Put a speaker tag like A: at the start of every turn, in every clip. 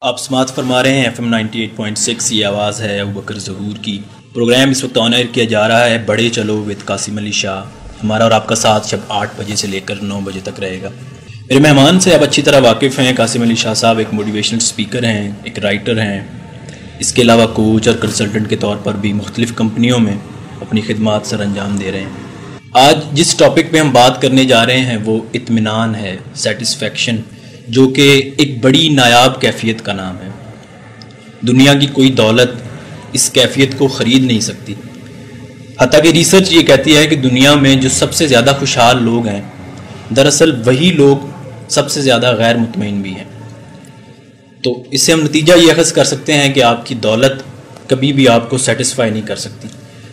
A: آپ سماعت فرما رہے ہیں F M ninety eight point six, یہ آواز ہے ابو بکر ظہور کی۔ پروگرام اس وقت آنر کیا جا رہا ہے، بڑے چلو وت قاسم علی شاہ۔ ہمارا اور آپ کا ساتھ شب آٹھ بجے سے لے کر نو بجے تک رہے گا۔ میرے مہمان سے اب اچھی طرح واقف ہیں۔ قاسم علی شاہ صاحب ایک موٹیویشنل اسپیکر ہیں، ایک رائٹر ہیں۔ اس کے علاوہ کوچ اور کنسلٹنٹ کے طور پر بھی مختلف کمپنیوں میں اپنی خدمات سر انجام دے رہے ہیں۔ آج جس ٹاپک پہ ہم بات کرنے جا رہے ہیں وہ اطمینان ہے سیٹسفیکشن جو کہ ایک بڑی نایاب کیفیت کا نام ہے۔ دنیا کی کوئی دولت اس کیفیت کو خرید نہیں سکتی۔ حتیٰ کہ ریسرچ یہ کہتی ہے کہ دنیا میں جو سب سے زیادہ خوشحال لوگ ہیں، دراصل وہی لوگ سب سے زیادہ غیر مطمئن بھی ہیں۔ تو اس سے ہم نتیجہ یہ اخذ کر سکتے ہیں کہ آپ کی دولت کبھی بھی آپ کو سیٹسفائی نہیں کر سکتی۔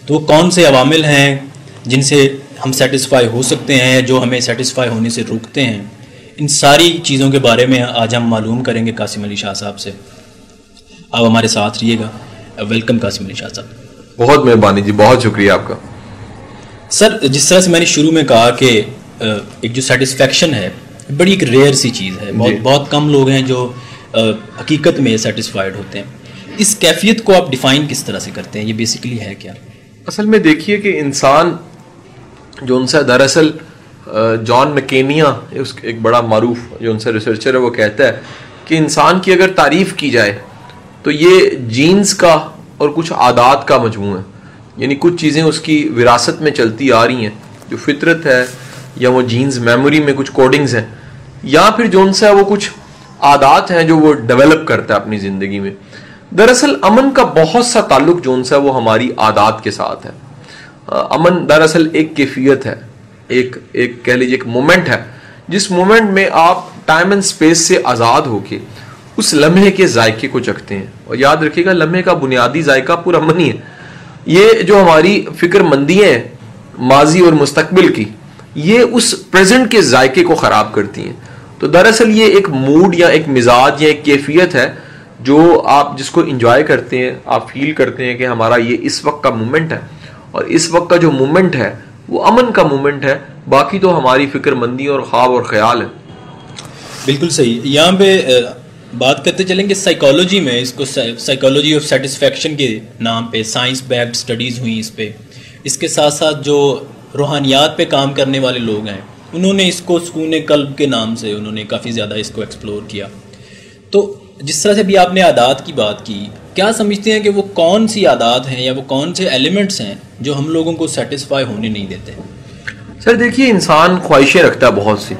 A: تو وہ کون سے عوامل ہیں جن سے ہم سیٹسفائی ہو سکتے ہیں جو ہمیں سیٹسفائی ہونے سے روکتے ہیں؟ ان ساری چیزوں کے بارے میں آج ہم معلوم کریں گے قاسم علی شاہ صاحب سے۔ آپ ہمارے ساتھ رہیے گا۔ ویلکم قاسم علی شاہ صاحب۔
B: بہت مہربانی جی بہت شکریہ آپ کا۔
A: سر جس طرح سے میں نے شروع میں کہا کہ ایک جو سیٹسفیکشن ہے بڑی ایک ریئر سی چیز ہے۔ بہت جی۔ بہت کم لوگ ہیں جو حقیقت میں سیٹسفائڈ ہوتے ہیں۔ اس کیفیت کو آپ ڈیفائن کس طرح سے کرتے ہیں؟ یہ بیسیکلی ہے کیا؟
B: اصل میں دیکھیے کہ انسان جو ان سے دراصل جان مکینیا ایک بڑا معروف جو ان سے ریسرچر ہے، وہ کہتا ہے کہ انسان کی اگر تعریف کی جائے تو یہ جینز کا اور کچھ عادات کا مجموع ہے۔ یعنی کچھ چیزیں اس کی وراثت میں چلتی آ رہی ہیں۔ جو فطرت ہے یا وہ جینز میموری میں کچھ کوڈنگز ہیں۔ یا پھر جو ان سے وہ کچھ عادات ہیں جو وہ ڈیولپ کرتا ہے اپنی زندگی میں۔ دراصل امن کا بہت سا تعلق جو ان سے وہ ہماری عادات کے ساتھ ہے۔ امن دراصل ایک کیفیت ہے۔ ایک ایک کہہ لیجیے ایک مومنٹ ہے، جس مومنٹ میں آپ ٹائم اینڈ سپیس سے آزاد ہو کے اس لمحے کے ذائقے کو چکھتے ہیں۔ اور یاد رکھیے گا، لمحے کا بنیادی ذائقہ پورا منی ہے۔ یہ جو ہماری فکر مندیاں ہیں ماضی اور مستقبل کی، یہ اس پریزنٹ کے ذائقے کو خراب کرتی ہیں۔ تو دراصل یہ ایک موڈ یا ایک مزاج یا ایک کیفیت ہے جو آپ جس کو انجوائے کرتے ہیں، آپ فیل کرتے ہیں کہ ہمارا یہ اس وقت کا مومنٹ ہے۔ اور اس وقت کا جو مومنٹ ہے وہ امن کا مومنٹ ہے، باقی تو ہماری فکر مندی اور خواب اور خیال ہے۔
A: بالکل صحیح۔ یہاں پہ بات کرتے چلیں گے سائیکالوجی میں اس کو سائیکالوجی آف سیٹسفیکشن کے نام پہ سائنس بیکڈ اسٹڈیز ہوئیں اس پہ۔ اس کے ساتھ ساتھ جو روحانیات پہ کام کرنے والے لوگ ہیں، انہوں نے اس کو سکون قلب کے نام سے انہوں نے کافی زیادہ اس کو ایکسپلور کیا۔ تو جس طرح سے بھی آپ نے عادات کی بات کی کیا سمجھتے ہیں کہ وہ کون سی عادات ہیں یا وہ کون سے ایلیمنٹس ہیں جو ہم لوگوں کو سیٹسفائی ہونے نہیں دیتے؟
B: سر، دیکھیے، انسان خواہشیں رکھتا ہے بہت سی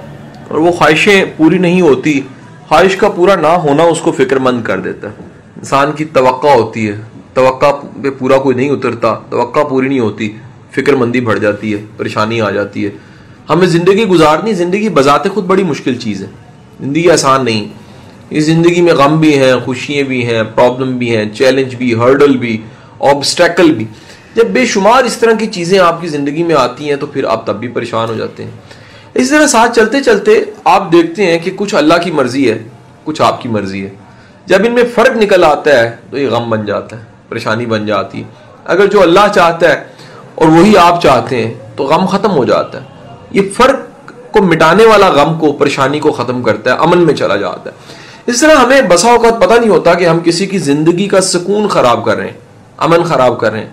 B: اور وہ خواہشیں پوری نہیں ہوتی۔ خواہش کا پورا نہ ہونا اس کو فکر مند کر دیتا ہے۔ انسان کی توقع ہوتی ہے۔ توقع پہ پورا کوئی نہیں اترتا، توقع پوری نہیں ہوتی۔ فکر مندی بڑھ جاتی ہے، پریشانی آ جاتی ہے۔ ہمیں زندگی گزارنی، زندگی بذات خود بڑی مشکل چیز ہے۔ زندگی آسان نہیں۔ اس زندگی میں غم بھی ہیں، خوشیاں بھی ہیں پرابلم بھی ہیں چیلنج بھی ہرڈل بھی آبسٹیکل بھی۔ جب بے شمار اس طرح کی چیزیں آپ کی زندگی میں آتی ہیں تو پھر آپ تب بھی پریشان ہو جاتے ہیں۔ اس طرح ساتھ چلتے چلتے آپ دیکھتے ہیں کہ کچھ اللہ کی مرضی ہے، کچھ آپ کی مرضی ہے۔ جب ان میں فرق نکل آتا ہے تو یہ غم بن جاتا ہے، پریشانی بن جاتی ہے۔ اگر جو اللہ چاہتا ہے اور وہی آپ چاہتے ہیں تو غم ختم ہو جاتا ہے۔ یہ فرق کو مٹانے والا غم کو، پریشانی کو ختم کرتا ہے، امن میں چلا جاتا ہے۔ اس طرح ہمیں بسا اوقات پتہ نہیں ہوتا کہ ہم کسی کی زندگی کا سکون خراب کر رہے ہیں، امن خراب کر رہے ہیں۔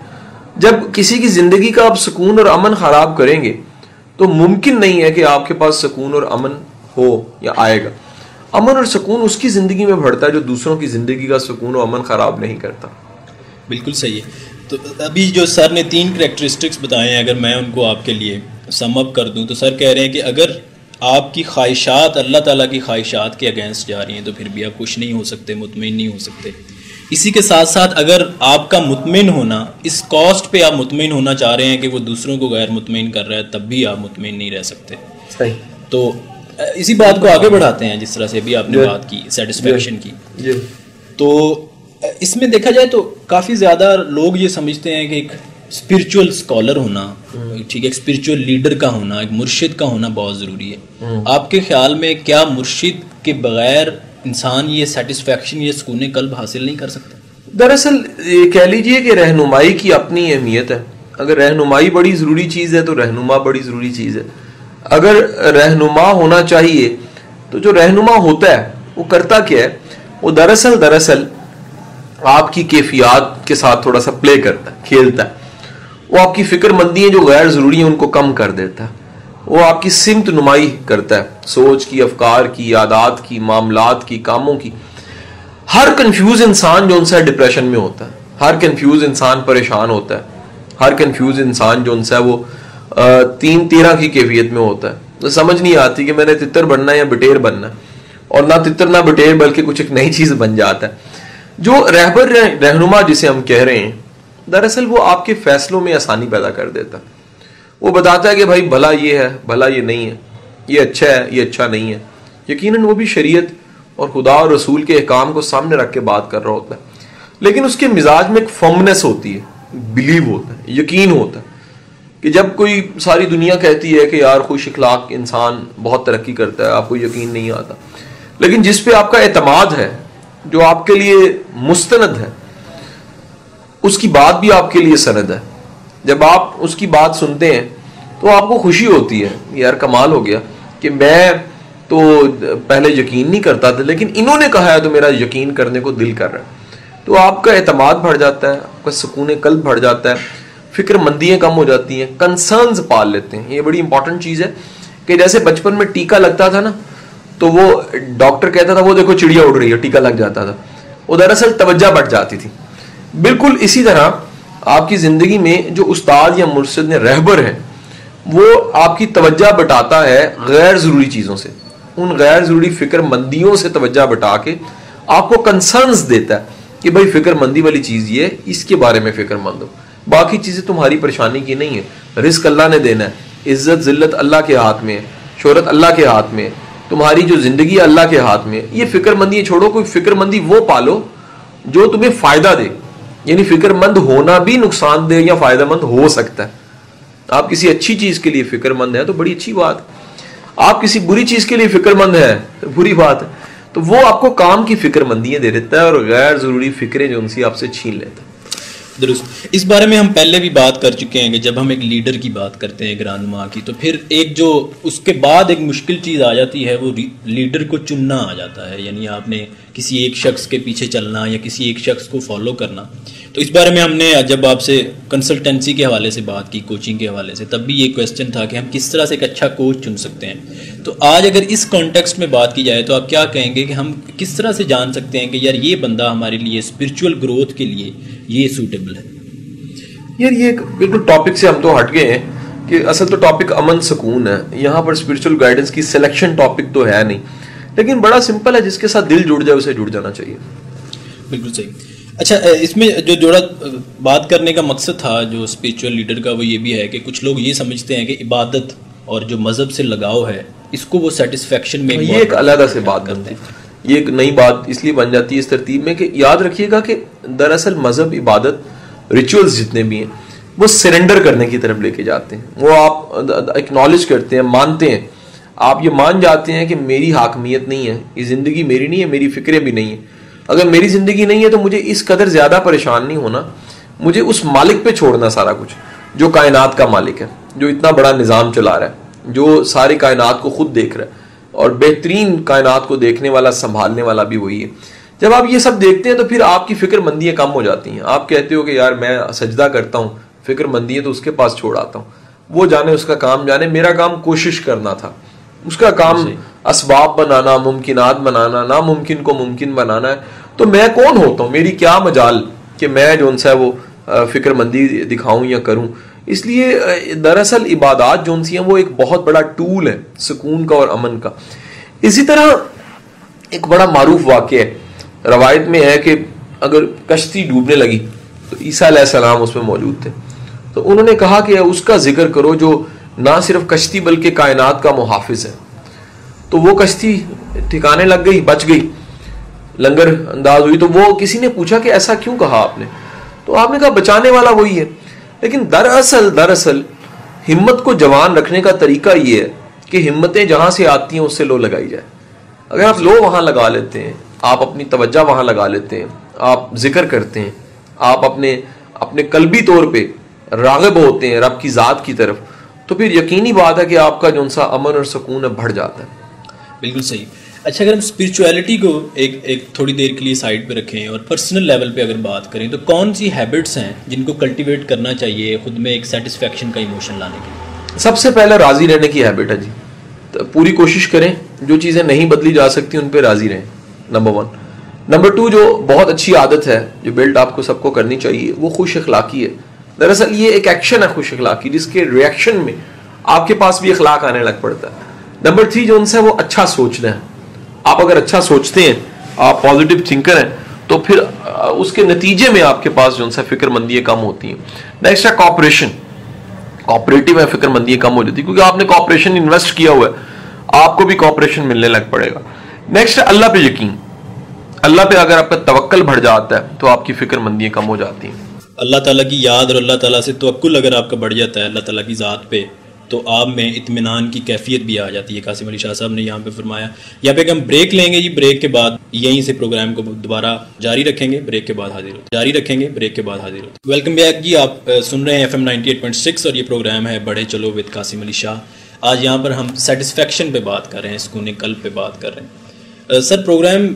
B: جب کسی کی زندگی کا آپ سکون اور امن خراب کریں گے، تو ممکن نہیں ہے کہ آپ کے پاس سکون اور امن ہو یا آئے گا۔ امن اور سکون اس کی زندگی میں بڑھتا ہے جو دوسروں کی زندگی کا سکون و امن خراب نہیں کرتا۔
A: بالکل صحیح ہے۔ تو ابھی جو سر نے تین کریکٹرسٹکس بتائے ہیں، اگر میں ان کو آپ کے لیے سم اپ کر دوں، تو سر کہہ رہے ہیں کہ اگر آپ کی خواہشات اللہ تعالیٰ کی خواہشات کے اگینسٹ جا رہی ہیں تو پھر بھی آپ خوش نہیں ہو سکتے مطمئن نہیں ہو سکتے۔ اسی کے ساتھ ساتھ اگر آپ کا مطمئن ہونا اس کاسٹ پہ آپ مطمئن ہونا چاہ رہے ہیں کہ وہ دوسروں کو غیر مطمئن کر رہا ہے تب بھی آپ مطمئن نہیں رہ سکتے۔ صحیح۔ تو اسی بات کو آگے بڑھاتے ہیں جس طرح سے بھی آپ نے بات کی سیٹسفیکشن کی۔ تو اس میں دیکھا جائے تو کافی زیادہ لوگ یہ سمجھتے ہیں کہ ایک اسپرچل اسکالر ہونا، ٹھیک ہے اسپرچل لیڈر کا ہونا، ایک مرشد کا ہونا بہت ضروری ہے۔ آپ کے خیال میں کیا مرشد کے بغیر انسان یہ سیٹسفیکشن یہ سکون قلب حاصل نہیں کر سکتا؟
B: دراصل کہہ لیجیے کہ رہنمائی کی اپنی اہمیت ہے۔ اگر رہنمائی بڑی ضروری چیز ہے تو رہنما بڑی ضروری چیز ہے۔ اگر رہنما ہونا چاہیے تو جو رہنما ہوتا ہے، وہ کرتا کیا ہے؟ وہ دراصل دراصل آپ کی کیفیات کے ساتھ تھوڑا سا پلے کرتا ہے، کھیلتا ہے۔ وہ آپ کی فکر مندیاں جو غیر ضروری ہیں، ان کو کم کر دیتا ہے۔ وہ آپ کی سمت نمائی کرتا ہے، سوچ کی، افکار کی عادات کی، معاملات کی، کاموں کی۔ ہر کنفیوز انسان جو ان سے ڈپریشن میں ہوتا ہے، ہر کنفیوز انسان پریشان ہوتا ہے۔ ہر کنفیوز انسان جو ان سے وہ تین تیرہ کی کیفیت میں ہوتا ہے۔ تو سمجھ نہیں آتی کہ میں نے تتر بننا ہے یا بٹیر بننا ہے۔ اور نہ تتر نہ بٹیر، بلکہ کچھ ایک نئی چیز بن جاتا ہے۔ جو رہبر، رہنما جسے ہم کہہ رہے ہیں دراصل وہ آپ کے فیصلوں میں آسانی پیدا کر دیتا۔ وہ بتاتا ہے کہ بھائی بھلا یہ ہے، بھلا یہ نہیں ہے۔ یہ اچھا ہے، یہ اچھا نہیں ہے۔ یقیناً وہ بھی شریعت اور خدا اور رسول کے احکام کو سامنے رکھ کے بات کر رہا ہوتا ہے۔ لیکن اس کے مزاج میں ایک فمنس ہوتی ہے بلیو ہوتا ہے، یقین ہوتا ہے۔ کہ جب کوئی ساری دنیا کہتی ہے کہ یار خوش اخلاق انسان بہت ترقی کرتا ہے، آپ کو یقین نہیں آتا۔ لیکن جس پہ آپ کا اعتماد ہے، جو آپ کے لیے مستند ہے اس کی بات بھی آپ کے لیے سند ہے۔ جب آپ اس کی بات سنتے ہیں تو آپ کو خوشی ہوتی ہے۔ یار کمال ہو گیا کہ میں تو پہلے یقین نہیں کرتا تھا، لیکن انہوں نے کہا ہے تو میرا یقین کرنے کو دل کر رہا ہے۔ تو آپ کا اعتماد بڑھ جاتا ہے، آپ کا سکون قلب بڑھ جاتا ہے، فکر مندیاں کم ہو جاتی ہیں کنسرنز پال لیتے ہیں۔ یہ بڑی امپورٹنٹ چیز ہے کہ جیسے بچپن میں ٹیکا لگتا تھا نا، تو وہ ڈاکٹر کہتا تھا، وہ دیکھو چڑیا اڑ رہی ہے، ٹیکا لگ جاتا تھا۔ وہ دراصل توجہ بڑھ جاتی تھی۔ بالکل اسی طرح آپ کی زندگی میں جو استاد یا مرشد نے رہبر ہے، وہ آپ کی توجہ بٹاتا ہے غیر ضروری چیزوں سے۔ ان غیر ضروری فکر مندیوں سے توجہ بٹا کے آپ کو کنسرنز دیتا ہے کہ بھائی فکر مندی والی چیز یہ اس کے بارے میں فکر مند ہو۔ باقی چیزیں تمہاری پریشانی کی نہیں ہے رزق اللہ نے دینا ہے، عزت، ذلت اللہ کے ہاتھ میں شہرت اللہ کے ہاتھ میں تمہاری جو زندگی ہے اللہ کے ہاتھ میں یہ فکر مندی چھوڑو، کوئی فکر مندی وہ پالو جو تمہیں فائدہ دے۔ یعنی فکر مند ہونا بھی نقصان دہ یا فائدہ مند ہو سکتا ہے۔ آپ کسی اچھی چیز کے لیے فکر مند ہے تو بڑی اچھی بات۔ آپ کسی بری چیز کے لیے فکر مند ہے بری بات ہے۔ تو وہ آپ کو کام کی فکر مندیاں دے دیتا ہے اور غیر ضروری فکریں جو ان سے آپ سے چھین لیتا ہے۔
A: درست۔ اس بارے میں ہم پہلے بھی بات کر چکے ہیں کہ جب ہم ایک لیڈر کی بات کرتے ہیں گرانما کی، تو پھر ایک جو اس کے بعد ایک مشکل چیز آ جاتی ہے، وہ لیڈر کو چننا آ جاتا ہے۔ یعنی آپ نے کسی ایک شخص کے پیچھے چلنا یا کسی ایک شخص کو فالو کرنا۔ تو اس بارے میں ہم نے جب آپ سے کنسلٹنسی کے حوالے سے بات کی کوچنگ کے حوالے سے تب بھی یہ کویشچن تھا کہ ہم کس طرح سے ایک اچھا کوچ چن سکتے ہیں۔ تو آج اگر اس کانٹیکسٹ میں بات کی جائے تو آپ کیا کہیں گے کہ ہم کس طرح سے جان سکتے ہیں کہ یار یہ بندہ ہمارے لیے اسپرچول گروتھ کے لیے یہ سوٹیبل ہے؟
B: یار یہ بالکل ٹاپک سے ہم تو ہٹ گئے ہیں کہ اصل تو ٹاپک امن سکون ہے۔ یہاں پر اسپرچل گائیڈنس کی سلیکشن ٹاپک تو ہے نہیں۔ لیکن بڑا سمپل ہے جس کے ساتھ دل جڑ جائے اسے جڑ جانا چاہیے۔
A: بالکل صحیح۔ اچھا اس میں جو جوڑا بات کرنے کا مقصد تھا جو اسپرچل لیڈر کا وہ یہ بھی ہے کہ کچھ لوگ یہ سمجھتے ہیں کہ عبادت اور جو مذہب سے لگاؤ ہے اس کو وہ سیٹسفیکشن میں
B: یہ ایک علیحدہ سے بات کرتے ہیں؟ یہ ایک نئی بات اس لیے بن جاتی ہے اس ترتیب میں کہ یاد رکھیے گا کہ دراصل مذہب عبادت ریچولز جتنے بھی ہیں وہ سرنڈر کرنے کی طرف لے کے جاتے ہیں۔ وہ آپ اکنالج کرتے ہیں مانتے ہیں۔ آپ یہ مان جاتے ہیں کہ میری حاکمیت نہیں ہے یہ زندگی میری نہیں ہے میری فکریں بھی نہیں ہیں۔ اگر میری زندگی نہیں ہے تو مجھے اس قدر زیادہ پریشان نہیں ہونا، مجھے اس مالک پہ چھوڑنا سارا کچھ، جو کائنات کا مالک ہے، جو اتنا بڑا نظام چلا رہا ہے، جو ساری کائنات کو خود دیکھ رہا ہے، اور بہترین کائنات کو دیکھنے والا، سنبھالنے والا بھی وہی ہے۔ جب آپ یہ سب دیکھتے ہیں تو پھر آپ کی فکر مندیاں کم ہو جاتی ہیں۔ آپ کہتے ہو کہ یار میں سجدہ کرتا ہوں، فکر مندی ہے تو اس کے پاس چھوڑ آتا ہوں۔ وہ جانے، اس کا کام جانے، میرا کام کوشش کرنا تھا۔ اس کا کام جی۔ اسباب بنانا، ممکنات بنانا، ناممکن کو ممکن بنانا ہے۔ تو میں کون ہوتا ہوں؟ میری کیا مجال کہ میں جو ان سے وہ فکر مندی دکھاؤں یا کروں؟ اس لیے دراصل عبادات جو ان سی ہیں، وہ ایک بہت بڑا ٹول ہے، سکون کا اور امن کا۔ اسی طرح ایک بڑا معروف واقع ہے۔ روایت میں ہے کہ اگر کشتی ڈوبنے لگی، تو عیسیٰ علیہ السلام اس میں موجود تھے۔ تو انہوں نے کہا کہ اس کا ذکر کرو جو نہ صرف کشتی بلکہ کائنات کا محافظ ہے۔ تو وہ کشتی ٹھکانے لگ گئی، بچ گئی۔ لنگر انداز ہوئی تو وہ کسی نے پوچھا کہ ایسا کیوں کہا آپ نے؟ تو آپ نے کہا بچانے والا وہی ہے۔ لیکن دراصل دراصل ہمت کو جوان رکھنے کا طریقہ یہ ہے کہ ہمتیں جہاں سے آتی ہیں، اس سے لو لگائی جائے۔ اگر آپ لو وہاں لگا لیتے ہیں، آپ اپنی توجہ وہاں لگا لیتے ہیں، آپ ذکر کرتے ہیں، آپ اپنے اپنے قلبی طور پہ راغب ہوتے ہیں رب کی ذات کی طرف، تو پھر یقینی بات ہے کہ آپ کا جو سا امن اور سکون ہے، بڑھ جاتا ہے۔
A: بالکل صحیح۔ اچھا اگر ہم اسپرچویلٹی کو ایک ایک تھوڑی دیر کے لیے سائڈ پہ رکھیں اور پرسنل لیول پہ اگر بات کریں، تو کون سی ہیبٹس ہیں جن کو کلٹیویٹ کرنا چاہیے خود میں ایک سیٹسفیکشن کا ایموشن لانے کے لیے؟
B: سب سے پہلے راضی رہنے کی ہیبٹ ہے جی۔ پوری کوشش کریں جو چیزیں نہیں بدلی جا سکتی ان پہ راضی رہیں نمبر ون نمبر ٹو جو بہت اچھی عادت ہے، جو بلڈ آپ کو سب کو کرنی چاہیے، وہ خوش اخلاقی ہے۔ دراصل یہ ایک ایکشن ہے خوش اخلاقی، جس کے ریئیکشن میں آپ کے پاس بھی اخلاق آنے لگ پڑتا ہے۔ نمبر تھری جو ان سے وہ اچھا سوچنا ہے۔ آپ اگر اچھا سوچتے ہیں، آپ پازیٹیو تھنکر ہیں، تو پھر اس کے نتیجے میں آپ کے پاس جو ان سے فکر مندیاں کم ہوتی ہیں۔ نیکسٹ ہے کوپریشن کوپریٹو ہے فکر مندیاں کم ہو جاتی ہے کیونکہ آپ نے کوپریشن انویسٹ کیا ہوا ہے۔ آپ کو بھی کوپریشن ملنے لگ پڑے گا۔ نیکسٹ ہے اللہ پہ یقین۔ اللہ پہ اگر آپ کا توکل بڑھ جاتا ہے، تو آپ کی فکر مندیاں کم ہو جاتی ہیں۔
A: اللہ تعالیٰ کی یاد اور اللہ تعالیٰ سے توکل اگر آپ کا بڑھ جاتا ہے، اللہ تعالیٰ کی ذات پہ تو آپ میں اطمینان کی کیفیت بھی آ جاتی ہے۔ قاسم علی شاہ صاحب نے یہاں پہ فرمایا یہاں پہ کہ ہم بریک لیں گے جی بریک کے بعد یہیں سے پروگرام کو دوبارہ جاری رکھیں گے، بریک کے بعد حاضر ہوتے جاری رکھیں گے، بریک کے بعد حاضر ہوتے ویلکم بیک جی آپ سن رہے ہیں F M ninety eight point six اور یہ پروگرام ہے بڑے چلو وتھ قاسم علی شاہ۔ آج یہاں پر ہم سیٹسفیکشن پہ بات کر رہے ہیں، سکون قلب پہ بات کر رہے ہیں۔ سر، پروگرام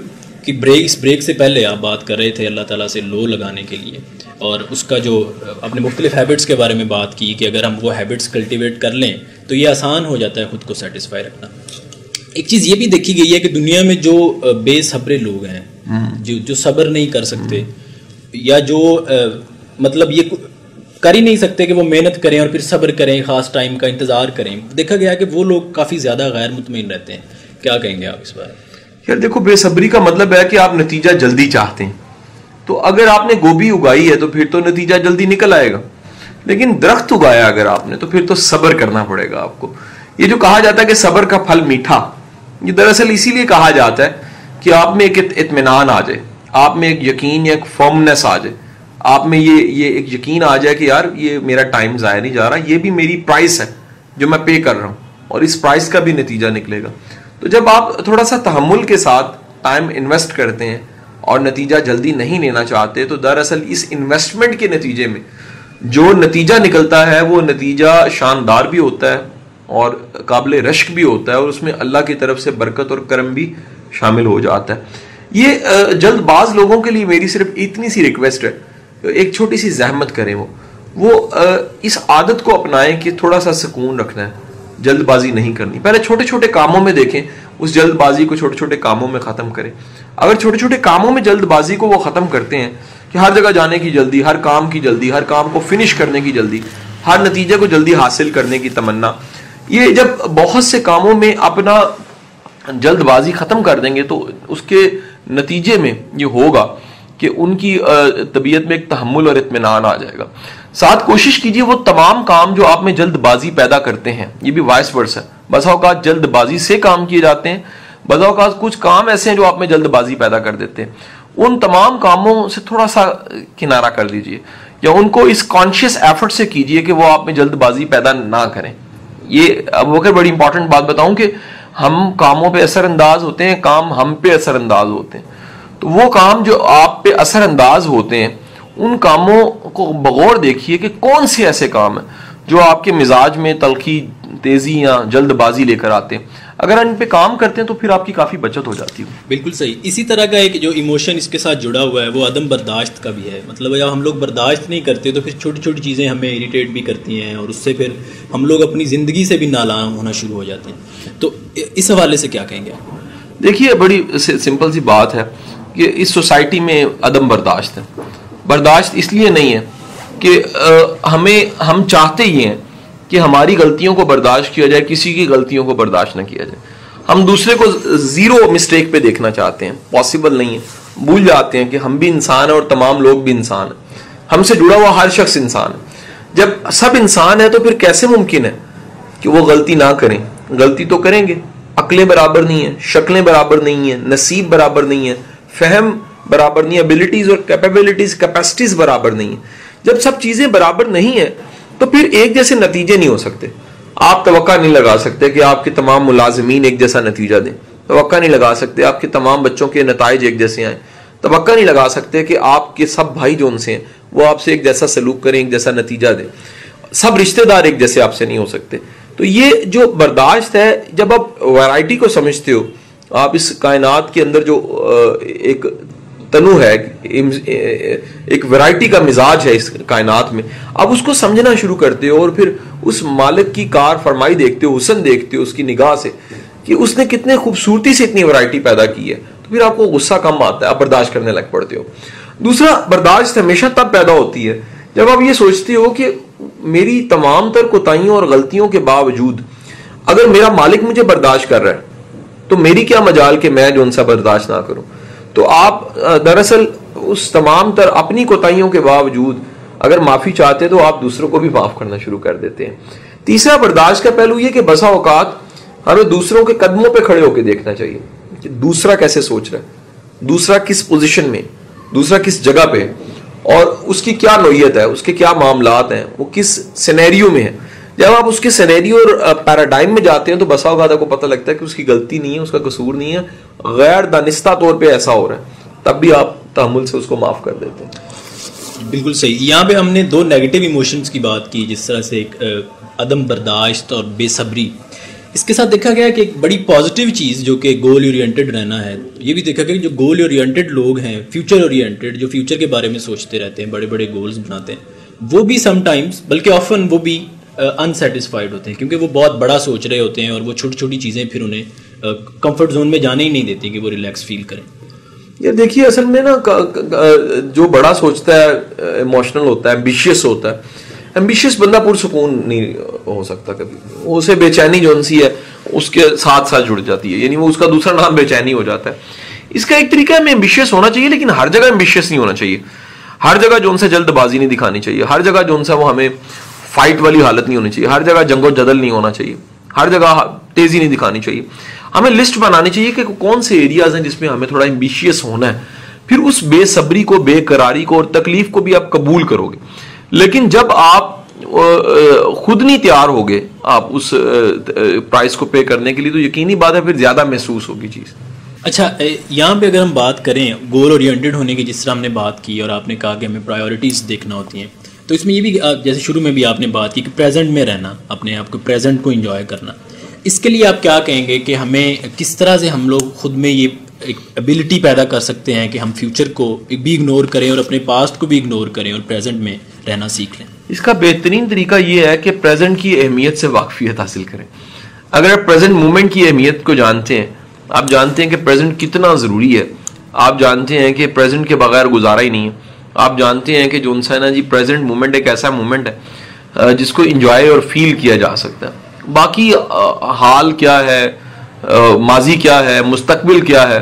A: کی بریک، اس بریک سے پہلے آپ بات کر رہے تھے اللہ تعالیٰ سے لو لگانے کے لیے۔ اور اس کا جو اپنے مختلف ہیبٹس کے بارے میں بات کی کہ اگر ہم وہ ہیبٹس کلٹیویٹ کر لیں تو یہ آسان ہو جاتا ہے خود کو سیٹسفائی رکھنا۔ ایک چیز یہ بھی دیکھی گئی ہے کہ دنیا میں جو بے صبرے لوگ ہیں جو جو صبر نہیں کر سکتے یا جو مطلب یہ کر ہی نہیں سکتے کہ وہ محنت کریں اور پھر صبر کریں خاص ٹائم کا انتظار کریں۔ دیکھا گیا کہ وہ لوگ کافی زیادہ غیر مطمئن رہتے ہیں۔ کیا کہیں گے آپ اس بارے
B: یار دیکھو بے صبری کا مطلب ہے کہ آپ نتیجہ جلدی چاہتے ہیں۔ تو اگر آپ نے گوبھی اگائی ہے تو پھر تو نتیجہ جلدی نکل آئے گا۔ لیکن درخت اگایا اگر آپ نے تو پھر تو صبر کرنا پڑے گا آپ کو۔ یہ جو کہا جاتا ہے کہ صبر کا پھل میٹھا، یہ دراصل اسی لیے کہا جاتا ہے کہ آپ میں ایک اطمینان آ جائے، آپ میں ایک یقین یا ایک فرمنس آ جائے۔ آپ میں یہ یہ ایک یقین آ جائے کہ یار، یہ میرا ٹائم ضائع نہیں جا رہا، یہ بھی میری پرائس ہے جو میں پے کر رہا ہوں۔ اور اس پرائس کا بھی نتیجہ نکلے گا۔ تو جب آپ تھوڑا سا تحمل کے ساتھ ٹائم انویسٹ کرتے ہیں اور نتیجہ جلدی نہیں لینا چاہتے، تو دراصل اس انویسٹمنٹ کے نتیجے میں جو نتیجہ نکلتا ہے، وہ نتیجہ شاندار بھی ہوتا ہے اور قابل رشک بھی ہوتا ہے اور اس میں اللہ کی طرف سے برکت اور کرم بھی شامل ہو جاتا ہے۔ یہ جلد باز لوگوں کے لیے میری صرف اتنی سی ریکویسٹ ہے، ایک چھوٹی سی زحمت کریں وہ۔ وہ اس عادت کو اپنائیں کہ تھوڑا سا سکون رکھنا ہے، جلد بازی نہیں کرنی۔ پہلے چھوٹے چھوٹے کاموں میں دیکھیں۔ اس جلد بازی کو چھوٹے چھوٹے کاموں میں ختم کریں اگر چھوٹے چھوٹے کاموں میں جلد بازی کو وہ ختم کرتے ہیں کہ ہر جگہ جانے کی جلدی، ہر کام کی جلدی، ہر کام کو فنش کرنے کی جلدی، ہر نتیجے کو جلدی حاصل کرنے کی تمنا۔ یہ جب بہت سے کاموں میں اپنا جلد بازی ختم کر دیں گے تو اس کے نتیجے میں یہ ہوگا کہ ان کی طبیعت میں ایک تحمل اور اطمینان آ جائے گا۔ ساتھ کوشش کیجیے وہ تمام کام جو آپ میں جلد بازی پیدا کرتے ہیں، یہ بھی وائس ورس ہے بسا اوقات جلد بازی سے کام کیے جاتے ہیں بسا اوقات کچھ کام ایسے ہیں جو آپ میں جلد بازی پیدا کر دیتے ہیں۔ ان تمام کاموں سے تھوڑا سا کنارہ کر دیجیے یا ان کو اس کانشیس ایفرٹ سے کیجیے کہ وہ آپ میں جلد بازی پیدا نہ کریں۔ یہ اب وقت بڑی امپورٹنٹ بات بتاؤں کہ ہم کاموں پہ اثر انداز ہوتے ہیں، کام ہم پہ اثر انداز ہوتے ہیں۔ تو وہ کام جو آپ پہ اثر انداز ہوتے ہیں ان کاموں کو بغور دیکھیے کہ کون سے ایسے کام ہیں جو آپ کے مزاج میں تلخی تیزی یا جلد بازی لے کر آتے ہیں۔ اگر ان پہ کام کرتے ہیں تو پھر آپ کی کافی بچت ہو جاتی ہے
A: بالکل صحیح۔ اسی طرح کا ایک جو ایموشن اس کے ساتھ جڑا ہوا ہے وہ عدم برداشت کا بھی ہے۔ مطلب جب ہم لوگ برداشت نہیں کرتے تو پھر چھوٹی چھوٹی چیزیں ہمیں اریٹیٹ بھی کرتی ہیں اور اس سے پھر ہم لوگ اپنی زندگی سے بھی نالا ہونا شروع ہو جاتے ہیں۔ تو اس حوالے سے کیا کہیں گے؟
B: دیکھیے بڑی سمپل سی بات ہے کہ اس سوسائٹی میں عدم برداشت ہے۔ برداشت اس لیے نہیں ہے کہ ہمیں، ہم چاہتے ہی ہیں کہ ہماری غلطیوں کو برداشت کیا جائے، کسی کی غلطیوں کو برداشت نہ کیا جائے۔ ہم دوسرے کو زیرو مسٹیک پہ دیکھنا چاہتے ہیں پاسبل نہیں ہے۔ بھول جاتے ہیں کہ ہم بھی انسان ہیں اور تمام لوگ بھی انسان ہیں۔ ہم سے جڑا ہوا ہر شخص انسان ہے۔ جب سب انسان ہے تو پھر کیسے ممکن ہے کہ وہ غلطی نہ کریں؟ غلطی تو کریں گے۔ عقلیں برابر نہیں ہیں، شکلیں برابر نہیں ہیں، نصیب برابر نہیں ہے فہم برابر نہیں ابلیٹیز اور کیپیبلٹیز کیپیسٹیز برابر نہیں ہیں۔ جب سب چیزیں برابر نہیں ہیں، تو پھر ایک جیسے نتیجے نہیں ہو سکتے۔ آپ توقع نہیں لگا سکتے کہ آپ کے تمام ملازمین ایک جیسا نتیجہ دیں۔ توقع نہیں لگا سکتے آپ کے تمام بچوں کے نتائج ایک جیسے آئیں۔ توقع نہیں لگا سکتے کہ آپ کے سب بھائی جو ان سے ہیں، وہ آپ سے ایک جیسا سلوک کریں، ایک جیسا نتیجہ دیں۔ سب رشتہ دار ایک جیسے آپ سے نہیں ہو سکتے۔ تو یہ جو برداشت ہے، جب آپ ورائٹی کو سمجھتے ہو، آپ اس کائنات کے اندر جو ایک تنو ہے ایک ورائٹی کا مزاج ہے اس کائنات میں۔ آپ اس کو سمجھنا شروع کرتے ہو اور پھر اس مالک کی کار فرمائی دیکھتے ہو، حسن دیکھتے ہو، اس کی نگاہ سے، کہ اس نے کتنے خوبصورتی سے اتنی ورائٹی پیدا کی ہے۔ تو پھر آپ کو غصہ کم آتا ہے، آپ برداشت کرنے لگ پڑتے ہو۔ دوسرا، برداشت ہمیشہ تب پیدا ہوتی ہے جب آپ یہ سوچتے ہو کہ میری تمام تر کوتاہیوں اور غلطیوں کے باوجود اگر میرا مالک مجھے برداشت کر رہا ہے، تو میری کیا مجال کہ میں جو ان سا برداشت نہ کروں؟ تو آپ دراصل اس تمام تر اپنی کوتاہیوں کے باوجود اگر معافی چاہتے تو آپ دوسروں کو بھی معاف کرنا شروع کر دیتے ہیں۔ تیسرا برداشت کا پہلو یہ کہ بسا اوقات ہمیں دوسروں کے قدموں پہ کھڑے ہو کے دیکھنا چاہیے کہ دوسرا کیسے سوچ رہا ہے، دوسرا کس پوزیشن میں، دوسرا کس جگہ پہ، اور اس کی کیا نوعیت ہے، اس کے کیا معاملات ہیں، وہ کس سینیریو میں ہے جب آپ اس کے سینیریو اور پیراڈائم میں جاتے ہیں تو بسا اوقات کو پتہ لگتا ہے کہ اس کی غلطی نہیں ہے، اس کا قصور نہیں ہے۔ غیر دانستہ طور پہ ایسا ہو رہا ہے، تب بھی آپ تحمل سے اس کو معاف کر دیتے ہیں۔
A: بالکل صحیح۔ یہاں پہ ہم نے دو نیگیٹو ایموشنز کی بات کی، جس طرح سے ایک عدم برداشت اور بے صبری۔ اس کے ساتھ دیکھا گیا کہ ایک بڑی پازیٹیو چیز جو کہ گول اورینٹیڈ رہنا ہے، یہ بھی دیکھا گیا کہ جو گول اورینٹیڈ لوگ ہیں فیوچر اورینٹیڈ جو فیوچر کے بارے میں سوچتے رہتے ہیں، بڑے بڑے گولز بناتے ہیں، وہ بھی سم ٹائمز بلکہ آفن وہ بھی انسیٹسفائڈ ہوتے ہیں، کیونکہ وہ بہت بڑا سوچ رہے ہوتے ہیں اور وہ چھوٹی چھوٹی چیزیں پھر انہیں کمفرٹ زون میں جانے ہی نہیں دیتی کہ وہ ریلیکس فیل کریں۔
B: یہ دیکھیے، اصل میں نا جو بڑا سوچتا ہے ایموشنل ہوتا ہے ایمبیشیس ہوتا ہے ایمبیشیس بندہ پرسکون نہیں ہو سکتا کبھی۔ اسے بے چینی جو سی ہے، اس کے ساتھ ساتھ جڑ جاتی ہے یعنی وہ اس کا دوسرا نام بے چینی ہو جاتا ہے۔ اس کا ایک طریقہ ہے میں ایمبیشیس ہونا چاہیے، لیکن ہر جگہ ایمبیشیس نہیں ہونا چاہیے۔ ہر جگہ جو ان سے جلد بازی نہیں دکھانی چاہیے، ہر جگہ جو ان سے وہ ہمیں فائٹ والی حالت نہیں ہونی چاہیے۔ ہر جگہ جنگ و جدل نہیں ہونا چاہیے۔ ہر جگہ تیزی نہیں دکھانی چاہیے۔ ہمیں لسٹ بنانی چاہیے کہ کون سے ایریاز ہیں جس میں ہمیں تھوڑا امبیشیس ہونا ہے۔ پھر اس بے صبری کو، بے قراری کو اور تکلیف کو بھی آپ قبول کرو گے لیکن جب آپ خود نہیں تیار ہوگے آپ اس پرائز کو پے کرنے کے لیے، تو یقینی بات ہے پھر زیادہ محسوس ہوگی چیز۔
A: اچھا یہاں پہ اگر ہم بات کریں گول اورینٹیڈ ہونے کی، جس طرح ہم نے بات کی اور آپ نے کہا کہ ہمیں پرائیورٹیز دیکھنا ہوتی ہیں۔ تو اس میں یہ بھی جیسے شروع میں بھی آپ نے بات کی کہ پریزنٹ میں رہنا، اپنے آپ کو پریزنٹ کو انجوائے کرنا۔ اس کے لیے آپ کیا کہیں گے کہ ہمیں کس طرح سے ہم لوگ خود میں یہ ایک ابیلٹی پیدا کر سکتے ہیں کہ ہم فیوچر کو بھی اگنور کریں اور اپنے پاسٹ کو بھی اگنور کریں اور پریزنٹ میں رہنا سیکھ لیں۔
B: اس کا بہترین طریقہ یہ ہے کہ پریزنٹ کی اہمیت سے واقفیت حاصل کریں۔ اگر آپ پریزنٹ مومنٹ کی اہمیت کو جانتے ہیں، آپ جانتے ہیں کہ پریزنٹ کتنا ضروری ہے۔ آپ جانتے ہیں کہ پریزنٹ کے بغیر گزارا ہی نہیں ہے۔ آپ جانتے ہیں کہ جو انسان جی پریزنٹ مومنٹ ایک ایسا مومنٹ ہے جس کو انجوائے اور فیل کیا جا سکتا ہے۔ باقی حال کیا ہے ماضی کیا ہے، مستقبل کیا ہے۔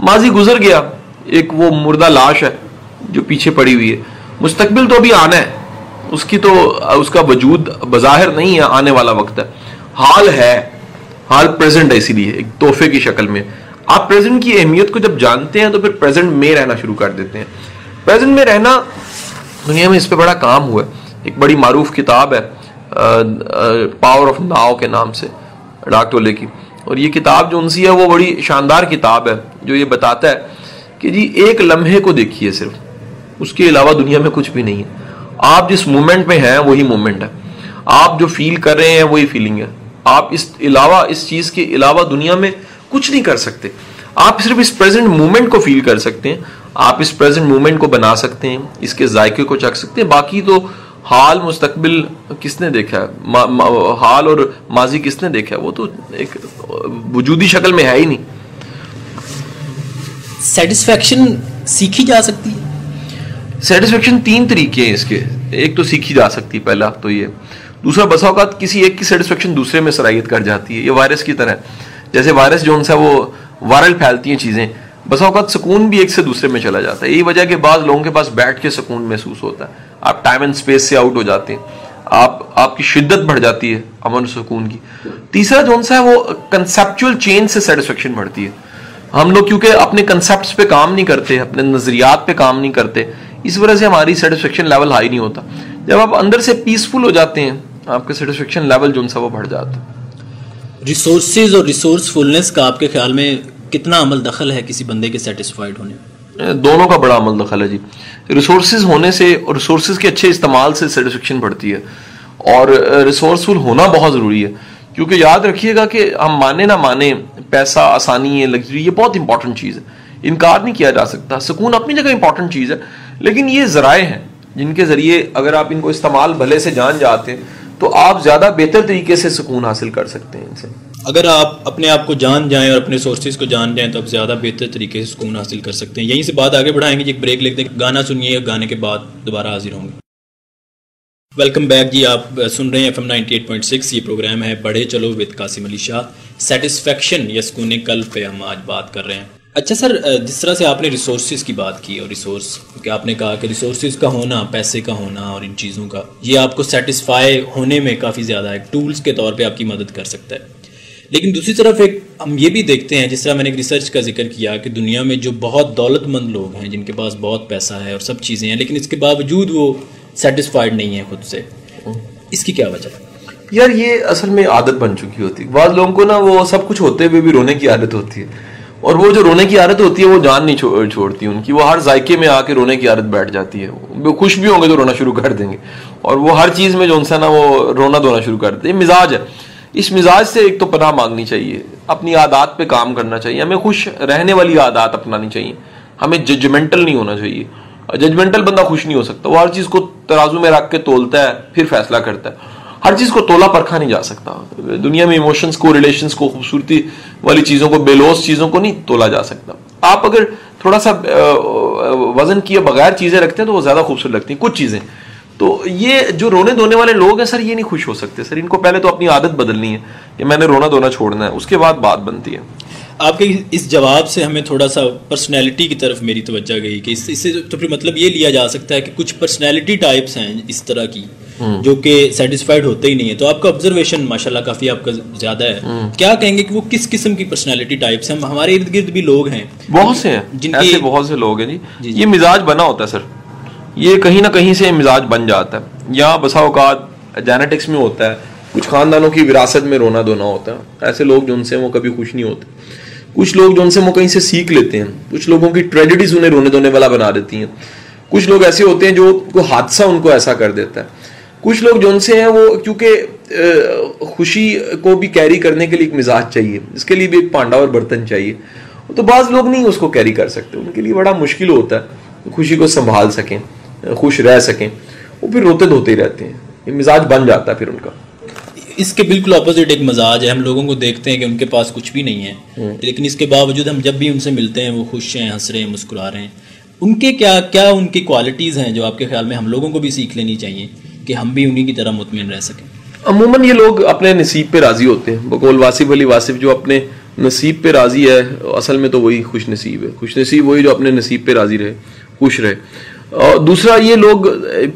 B: ماضی گزر گیا، ایک وہ مردہ لاش ہے جو پیچھے پڑی ہوئی ہے۔ مستقبل تو ابھی آنا ہے، اس کی تو اس کا وجود بظاہر نہیں ہے، آنے والا وقت ہے۔ حال ہے، حال پریزنٹ ہے اسی لیے، ایک تحفے کی شکل میں۔ آپ پریزنٹ کی اہمیت کو جب جانتے ہیں تو پھر پریزنٹ میں رہنا شروع کر دیتے ہیں۔ پریزنٹ میں رہنا دنیا میں اس پہ بڑا کام ہوا ہے۔ ایک بڑی معروف کتاب ہے پاور آف ناؤ کے نام سے، ڈاک ٹولے کی۔ اور یہ کتاب جو انسی ہے، وہ بڑی شاندار کتاب ہے، جو یہ بتاتا ہے کہ جی ایک لمحے کو دیکھیے صرف۔ اس کے علاوہ دنیا میں کچھ بھی نہیں ہے۔ آپ جس مومنٹ میں ہیں، وہی مومنٹ ہے۔ آپ جو فیل کر رہے ہیں، وہی فیلنگ ہے۔ آپ اس علاوہ، اس چیز کے علاوہ دنیا میں کچھ نہیں کر سکتے۔ آپ صرف اس پریزنٹ مومنٹ کو فیل کر سکتے ہیں آپ اس پریزنٹ مومنٹ کو بنا سکتے ہیں اس کے ذائقے کو چکھ سکتے ہیں۔ باقی تو حال مستقبل کس نے دیکھا؟ ہے حال اور ماضی کس نے دیکھا؟ ہے وہ تو ایک وجودی شکل میں ہے ہی نہیں۔
A: سیٹسفیکشن سیکھی جا سکتی ہے۔
B: سیٹسفیکشن تین طریقے ہیں اس کے۔ ایک تو سیکھی جا سکتی ہے پہلا تو یہ۔ دوسرا بسا اوقات کسی ایک کی سیٹسفیکشن دوسرے میں صلاحیت کر جاتی ہے۔ یہ وائرس کی طرح جیسے وائرس جو ان سے وہ وائرل پھیلتی ہیں چیزیں، بسا اوقات سکون بھی ایک سے دوسرے میں چلا جاتا ہے۔ یہی وجہ کہ بعض لوگوں کے پاس بیٹھ کے سکون محسوس ہوتا ہے۔ آپ ٹائم اینڈ اسپیس سے آؤٹ ہو جاتے ہیں۔ آپ آپ کی شدت بڑھ جاتی ہے امن سکون کی۔ تیسرا جو ہے وہ کنسپچل چینج سے سیٹسفیکشن بڑھتی ہے۔ ہم لوگ کیونکہ اپنے کنسپٹس پہ کام نہیں کرتے، اپنے نظریات پہ کام نہیں کرتے، اس وجہ سے ہماری سیٹسفیکشن لیول ہائی نہیں ہوتا۔ جب آپ اندر سے پیسفل ہو جاتے ہیں، آپ کا سیٹسفیکشن لیول جو وہ بڑھ جاتا ہے۔
A: ریسورسز اور ریسورسفلنس کا آپ کے خیال میں کتنا عمل دخل ہے کسی بندے کے سیٹسفائڈ ہونے
B: میں؟ دونوں کا بڑا عمل دخل ہے جی۔ ریسورسز ہونے سے اور ریسورسز کے اچھے استعمال سے سیٹسفیکشن بڑھتی ہے۔ اور ریسورسفل ہونا بہت ضروری ہے۔ کیونکہ یاد رکھیے گا کہ ہم مانے نہ مانے، پیسہ، آسانی ہے لگژری یہ بہت امپورٹنٹ چیز ہے۔ انکار نہیں کیا جا سکتا۔ سکون اپنی جگہ امپورٹنٹ چیز ہے، لیکن یہ ذرائع ہیں جن کے ذریعے اگر آپ ان کو استعمال بھلے سے جان جاتے ہیں تو آپ زیادہ بہتر طریقے سے سکون حاصل کر سکتے ہیں ان سے
A: اگر آپ اپنے آپ کو جان جائیں اور اپنے سورسز کو جان جائیں تو آپ زیادہ بہتر طریقے سے سکون حاصل کر سکتے ہیں۔ یہیں سے بات آگے بڑھائیں گے جی ایک بریک لکھ دیں گانا سنیے گانے کے بعد دوبارہ حاضر ہوں گے۔ ویلکم بیک جی آپ سن رہے ہیں F M ninety eight point six, یہ پروگرام ہے بڑھے چلو وتھ قاسم علی شاہ۔ سیٹسفیکشن یا سکون کل پہ ہم آج بات کر رہے ہیں۔ اچھا سر جس طرح سے آپ نے ریسورسز کی بات کی اور ریسورس کہ آپ نے کہا کہ ریسورسز کا ہونا، پیسے کا ہونا اور ان چیزوں کا، یہ آپ کو سیٹسفائی ہونے میں کافی زیادہ ہے ٹولس کے طور پہ آپ کی مدد کر سکتا ہے۔ لیکن دوسری طرف ایک ہم یہ بھی دیکھتے ہیں، جس طرح میں نے ایک ریسرچ کا ذکر کیا کہ دنیا میں جو بہت دولت مند لوگ ہیں، جن کے پاس بہت پیسہ ہے اور سب چیزیں ہیں، لیکن اس کے باوجود وہ سیٹسفائڈ نہیں ہیں خود سے۔ اس کی کیا وجہ؟
B: یار، یہ اصل میں عادت بن چکی ہوتی ہے۔ بعض لوگوں کو نا وہ سب کچھ ہوتے ہوئے بھی رونے کی عادت ہوتی ہے۔ اور وہ جو رونے کی عادت ہوتی ہے، وہ جان نہیں چھوڑتی ان کی۔ وہ ہر ذائقے میں آ کے رونے کی عادت بیٹھ جاتی ہے۔ وہ خوش بھی ہوں گے تو رونا شروع کر دیں گے۔ اور وہ ہر چیز میں جو ان سے نا، وہ رونا دھونا شروع کر دیں مزاج ہے۔ اس مزاج سے ایک تو پناہ مانگنی چاہیے۔ اپنی عادات پہ کام کرنا چاہیے۔ ہمیں خوش رہنے والی عادات اپنانی چاہیے۔ ہمیں ججمنٹل نہیں ہونا چاہیے۔ ججمنٹل بندہ خوش نہیں ہو سکتا۔ وہ ہر چیز کو ترازو میں رکھ کے تولتا ہے، پھر فیصلہ کرتا ہے۔ ہر چیز کو تولا پرکھا نہیں جا سکتا۔ دنیا میں ایموشنز کو ریلیشنس کو، خوبصورتی والی چیزوں کو بے لوس چیزوں کو نہیں تولا جا سکتا۔ آپ اگر تھوڑا سا وزن کیے بغیر چیزیں رکھتے ہیں تو وہ زیادہ خوبصورت لگتی ہیں۔ کچھ چیزیں۔ تو یہ جو رونے دھونے والے لوگ ہیں، سر، یہ نہیں خوش ہو سکتے۔ سر، ان کو پہلے تو اپنی عادت بدلنی ہے کہ میں نے رونا دھونا چھوڑنا ہے، اس کے بعد بات بنتی ہے۔
A: آپ کے اس جواب سے ہمیں تھوڑا سا پرسنالٹی کی طرف میری توجہ گئی کہ اس سے تو پھر مطلب یہ لیا جا سکتا ہے کہ کچھ پرسنالٹی ٹائپس ہیں اس طرح کی جو کہ سیٹسفائڈ ہوتے ہی نہیں ہے تو آپ کا آبزرویشن ماشاء اللہ کافی آپ کا زیادہ ہے۔ کیا کہیں گے کہ وہ کس قسم کی پرسنالٹی ٹائپس ہیں؟ ہمارے ارد گرد بھی لوگ ہیں۔
B: بہت سے ہیں۔ جن کے بہت سے لوگ ہیں جی, جی،, جی۔ یہ مزاج بنا ہوتا ہے سر۔ یہ کہیں نہ کہیں سے مزاج بن جاتا ہے۔ یا بسا اوقات جینیٹکس میں ہوتا ہے۔ کچھ خاندانوں کی وراثت میں رونا دھونا ہوتا ہے۔ ایسے لوگ جو ان سے وہ کبھی خوش نہیں ہوتے۔ کچھ لوگ جو ان سے وہ کہیں سے سیکھ لیتے ہیں، کچھ لوگوں کی ٹریجڈیز انہیں رونے دھونے والا بنا دیتی ہیں۔ کچھ لوگ ایسے ہوتے ہیں جو کوئی حادثہ ان کو ایسا کر دیتا ہے۔ کچھ لوگ جو ان سے ہیں وہ کیونکہ خوشی کو بھی کیری کرنے کے لیے ایک مزاج چاہیے، اس کے لیے بھی ایک پانڈا اور برتن چاہیے۔ تو بعض لوگ نہیں اس کو کیری کر سکتے، ان کے لیے بڑا مشکل ہوتا ہے خوشی کو سنبھال سکیں، خوش رہ سکیں۔ وہ پھر روتے دھوتے ہی رہتے ہیں یہ مزاج بن جاتا ہے پھر ان کا۔
A: اس کے بالکل اپوزٹ ایک مزاج ہے ہم لوگوں کو دیکھتے ہیں کہ ان کے پاس کچھ بھی نہیں ہے۔ لیکن اس کے باوجود ہم جب بھی ان سے ملتے ہیں وہ خوش ہیں ہنس رہے ہیں مسکرا رہے ہیں۔ ان کے کیا کیا ان کی کوالٹیز ہیں جو آپ کے خیال میں ہم لوگوں کو بھی سیکھ لینی چاہیے کہ ہم بھی انہی کی طرح مطمئن رہ سکیں؟
B: عموماً یہ لوگ اپنے نصیب پہ راضی ہوتے ہیں۔ بقول واسف علی واسف جو اپنے نصیب پہ راضی ہے اصل میں تو وہی خوش نصیب ہے۔ خوش نصیب وہی جو اپنے نصیب پہ راضی رہے خوش رہے۔ اور دوسرا یہ لوگ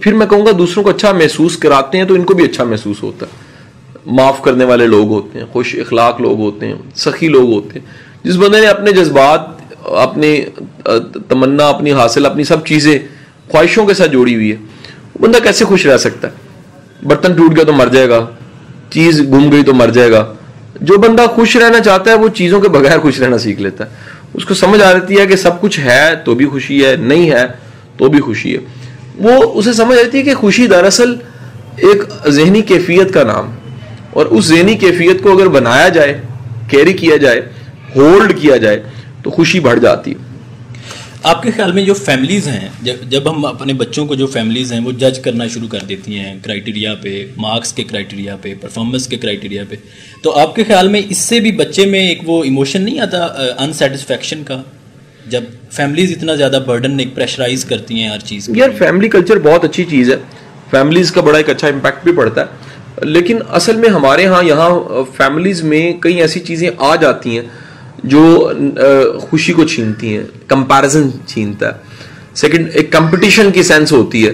B: پھر میں کہوں گا دوسروں کو اچھا محسوس کراتے ہیں تو ان کو بھی اچھا محسوس ہوتا ہے۔ معاف کرنے والے لوگ ہوتے ہیں، خوش اخلاق لوگ ہوتے ہیں، سخی لوگ ہوتے ہیں۔ جس بندے نے اپنے جذبات اپنے تمنا، اپنی حاصل، اپنی سب چیزیں خواہشوں کے ساتھ جوڑی ہوئی ہے وہ بندہ کیسے خوش رہ سکتا ہے؟ برتن ٹوٹ گیا تو مر جائے گا، چیز گم گئی تو مر جائے گا۔ جو بندہ خوش رہنا چاہتا ہے، وہ چیزوں کے بغیر خوش رہنا سیکھ لیتا ہے۔ اس کو سمجھ آ رہتی ہے کہ سب کچھ ہے، تو بھی خوشی ہے، نہیں ہے، تو بھی خوشی ہے۔ وہ اسے سمجھ آتی ہے کہ خوشی دراصل ایک ذہنی کیفیت کا نام اور اس ذہنی کیفیت کو اگر بنایا جائے کیری کیا جائے ہولڈ کیا جائے تو خوشی بڑھ جاتی ہے۔
A: آپ کے خیال میں جو فیملیز ہیں جب ہم اپنے بچوں کو جو فیملیز ہیں وہ جج کرنا شروع کر دیتی ہیں کرائٹیریا پہ مارکس کے کرائٹیریا پہ پرفارمنس کے کرائٹیریا پہ تو آپ کے خیال میں اس سے بھی بچے میں ایک وہ ایموشن نہیں آتا انسیٹسفیکشن کا؟ جب فیملیز اتنا زیادہ برڈن ایک پریشرائز کرتی ہیں ہر چیز
B: یار فیملی کلچر بہت اچھی چیز ہے۔ فیملیز کا بڑا ایک اچھا امپیکٹ بھی پڑتا ہے۔ لیکن اصل میں ہمارے ہاں یہاں فیملیز میں کئی ایسی چیزیں آ جاتی ہیں جو خوشی کو چھینتی ہیں کمپیرزن چھینتا ہے۔ سیکنڈ ایک کمپٹیشن کی سینس ہوتی ہے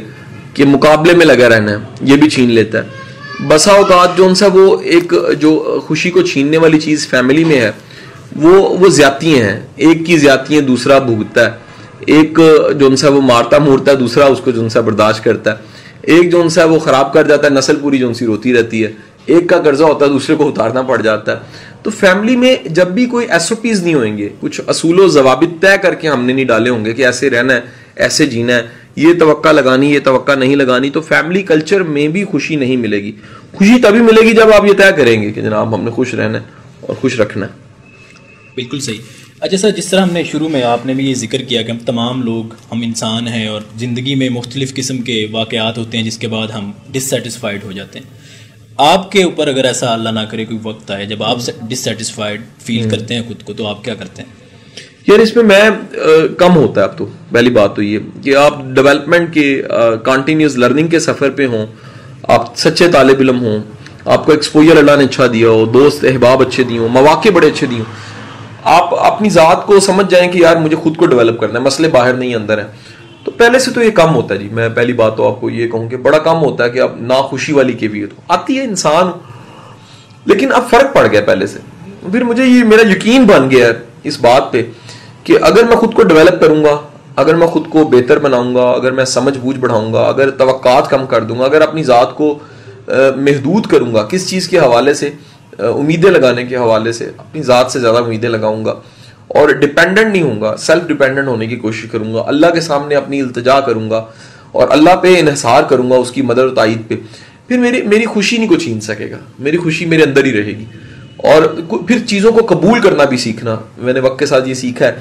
B: کہ مقابلے میں لگا رہنا ہے، یہ بھی چھین لیتا ہے۔ بسا اوقات جو ان سا وہ ایک، جو خوشی کو چھیننے والی چیز فیملی میں ہے، وہ وہ زیادتی ہیں۔ ایک کی زیادتی دوسرا بھگتتا ہے۔ ایک جو ان سا وہ مارتا مورتا ہے، دوسرا اس کو جو ان سا برداشت کرتا ہے۔ ایک جو ان سا وہ خراب کر جاتا ہے، نسل پوری جو ان سی روتی رہتی ہے۔ ایک کا قرضہ ہوتا ہے، دوسرے کو اتارنا پڑ جاتا ہے۔ تو فیملی میں جب بھی کوئی ایس او پیز نہیں ہوئیں گے، کچھ اصول و ضوابط طے کر کے ہم نے نہیں ڈالے ہوں گے کہ ایسے رہنا ہے، ایسے جینا ہے، یہ توقع لگانی، یہ توقع نہیں لگانی، تو فیملی کلچر میں بھی خوشی نہیں ملے گی۔ خوشی تبھی ملے گی جب آپ یہ طے کریں گے کہ جناب ہم نے خوش رہنا ہے اور خوش رکھنا ہے۔
A: بالکل صحیح۔ اچھا سر جس طرح ہم نے شروع میں آپ نے بھی یہ ذکر کیا کہ ہم تمام لوگ ہم انسان ہیں اور زندگی میں مختلف قسم کے واقعات ہوتے ہیں جس کے بعد ہم ڈسٹسفائڈ ہو جاتے ہیں۔ آپ کے اوپر اگر ایسا اللہ نہ کرے کوئی وقت آئے جب آپ ڈسٹسفائڈ فیل کرتے ہیں خود کو تو آپ کیا کرتے ہیں؟
B: یار اس میں میں کم ہوتا ہے اب تو۔ پہلی بات تو یہ کہ آپ ڈیولپمنٹ کے کنٹینیوس لرننگ کے سفر پہ ہوں آپ سچے طالب علم ہوں آپ کو ایکسپوجر اللہ نے اچھا دیا ہو دوست احباب اچھے دیے ہوں مواقع بڑے اچھے دیے ہوں آپ اپنی ذات کو سمجھ جائیں کہ یار مجھے خود کو ڈیولپ کرنا ہے، مسئلے باہر نہیں، اندر ہیں۔ تو پہلے سے تو یہ کم ہوتا ہے جی۔ میں پہلی بات تو آپ کو یہ کہوں کہ بڑا کم ہوتا ہے کہ اب ناخوشی والی کیفیت ہو آتی ہے انسان۔ لیکن اب فرق پڑ گیا پہلے سے۔ پھر مجھے یہ میرا یقین بن گیا ہے اس بات پہ کہ اگر میں خود کو ڈیولپ کروں گا، اگر میں خود کو بہتر بناؤں گا، اگر میں سمجھ بوجھ بڑھاؤں گا، اگر توقعات کم کر دوں گا، اگر اپنی ذات کو محدود کروں گا، کس چیز کے حوالے سے؟ امیدیں لگانے کے حوالے سے اپنی ذات سے زیادہ امیدیں لگاؤں گا اور ڈپینڈنٹ نہیں ہوں گا سیلف ڈپینڈنٹ ہونے کی کوشش کروں گا، اللہ کے سامنے اپنی التجا کروں گا اور اللہ پہ انحصار کروں گا اس کی مدد و تائید پہ۔ پھر میری میری خوشی نہیں کو چھین سکے گا، میری خوشی میرے اندر ہی رہے گی۔ اور پھر چیزوں کو قبول کرنا بھی سیکھنا، میں نے وقت کے ساتھ یہ سیکھا ہے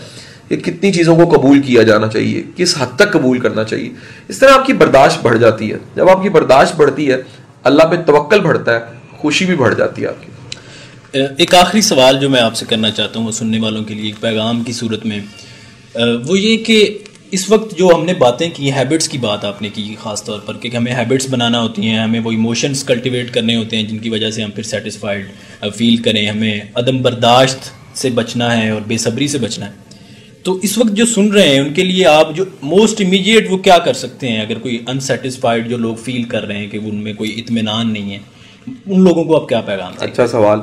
B: کہ کتنی چیزوں کو قبول کیا جانا چاہیے، کس حد تک قبول کرنا چاہیے۔ اس طرح آپ کی برداشت بڑھ جاتی ہے۔ جب آپ کی برداشت بڑھتی ہے، اللہ پہ توکل بڑھتا ہے، خوشی بھی بڑھ جاتی ہے آپ کی۔
A: ایک آخری سوال جو میں آپ سے کرنا چاہتا ہوں، وہ سننے والوں کے لیے ایک پیغام کی صورت میں وہ یہ کہ اس وقت جو ہم نے باتیں کی ہیبٹس کی بات آپ نے کی، خاص طور پر کہ ہمیں ہیبٹس بنانا ہوتی ہیں، ہمیں وہ ایموشنس کلٹیویٹ کرنے ہوتے ہیں جن کی وجہ سے ہم پھر سیٹسفائڈ فیل کریں، ہمیں عدم برداشت سے بچنا ہے اور بے صبری سے بچنا ہے۔ تو اس وقت جو سن رہے ہیں، ان کے لیے آپ جو موسٹ امیڈیٹ وہ کیا کر سکتے ہیں؟ اگر کوئی انسیٹسفائڈ جو لوگ فیل کر رہے ہیں کہ ان میں کوئی اطمینان نہیں ہے، ان لوگوں کو آپ کیا پیغام
B: اچھا سوال۔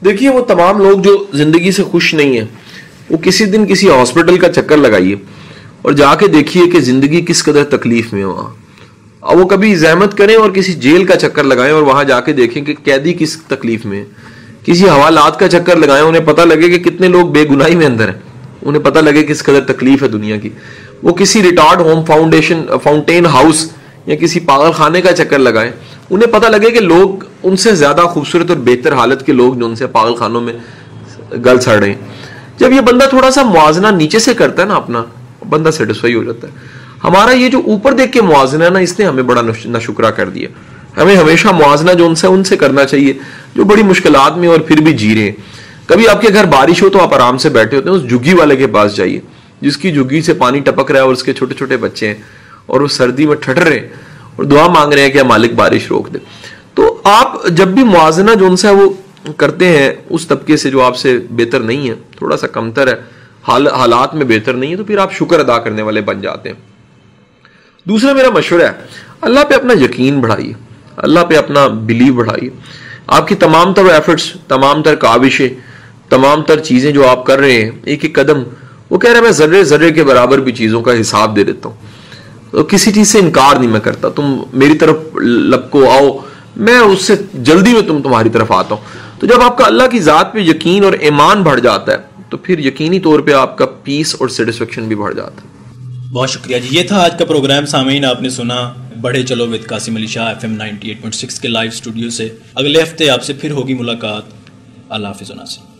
B: دیکھیے، وہ تمام لوگ جو زندگی سے خوش نہیں ہیں، وہ کسی دن کسی ہاسپٹل کا چکر لگائیے اور جا کے دیکھیے کہ زندگی کس قدر تکلیف میں وہاں۔ اور وہ کبھی زحمت کریں اور کسی جیل کا چکر لگائیں اور وہاں جا کے دیکھیں کہ قیدی کس تکلیف میں کسی حوالات کا چکر لگائیں، انہیں پتہ لگے کہ کتنے لوگ بے گناہی میں اندر ہیں۔ انہیں پتہ لگے کس قدر تکلیف ہے دنیا کی۔ وہ کسی retired home foundation fountain house یا کسی پاگل خانے کا چکر لگائیں، انہیں پتہ لگے کہ لوگ ان سے زیادہ خوبصورت اور بہتر حالت کے لوگ جو ان سے پاگل خانوں میں گل سڑ رہے ہیں۔ جب یہ بندہ تھوڑا سا موازنہ نیچے سے کرتا ہے نا اپنا، بندہ سیٹسفائی ہو جاتا ہے۔ ہمارا یہ جو اوپر دیکھ کے موازنہ ہے نا، اس نے ہمیں بڑا نشکرہ کر دیا۔ ہمیں ہمیشہ موازنہ جو ان سے ان سے کرنا چاہیے، جو بڑی مشکلات میں اور پھر بھی جی رہے ہیں۔ کبھی آپ کے گھر بارش ہو تو آپ آرام سے بیٹھے ہوتے ہیں، اس جگی والے کے پاس جائیے، جس کی جگی سے پانی ٹپک رہا ہے اور اس کے چھوٹے چھوٹے بچے ہیں اور وہ سردی میں ٹھٹر رہے ہیں اور دعا مانگ رہے ہیں کہ مالک بارش روک دے۔ تو آپ جب بھی موازنہ جو ان سے وہ کرتے ہیں، اس طبقے سے جو آپ سے بہتر نہیں ہے، تھوڑا سا کمتر ہے، حال حالات میں بہتر نہیں ہے، تو پھر آپ شکر ادا کرنے والے بن جاتے ہیں۔ دوسرا میرا مشورہ ہے، اللہ پہ اپنا یقین بڑھائیے۔ اللہ پہ اپنا بلیو بڑھائیے۔ آپ کی تمام تر ایفرٹس تمام تر کاوشیں، تمام تر چیزیں جو آپ کر رہے ہیں، ایک ایک قدم، وہ کہہ رہے ہیں، میں ذرے ذرے کے برابر بھی چیزوں کا حساب دے دیتا ہوں۔ کسی چیز سے انکار نہیں میں کرتا۔ تم میری طرف لب کو آؤ میں اس سے جلدی میں تم تمہاری طرف آتا ہوں۔ تو جب آپ کا اللہ کی ذات پہ یقین اور ایمان بڑھ جاتا ہے، تو پھر یقینی طور پہ آپ کا پیس اور سیٹسفیکشن بھی بڑھ جاتا ہے۔
A: بہت شکریہ جی۔ یہ تھا آج کا پروگرام سامعین، آپ نے سنا بڑے چلو with Qasim Ali Shah F M ninety eight point six کے لائیو اسٹوڈیو سے۔ اگلے ہفتے آپ سے پھر ہوگی ملاقات۔ اللہ حافظ سے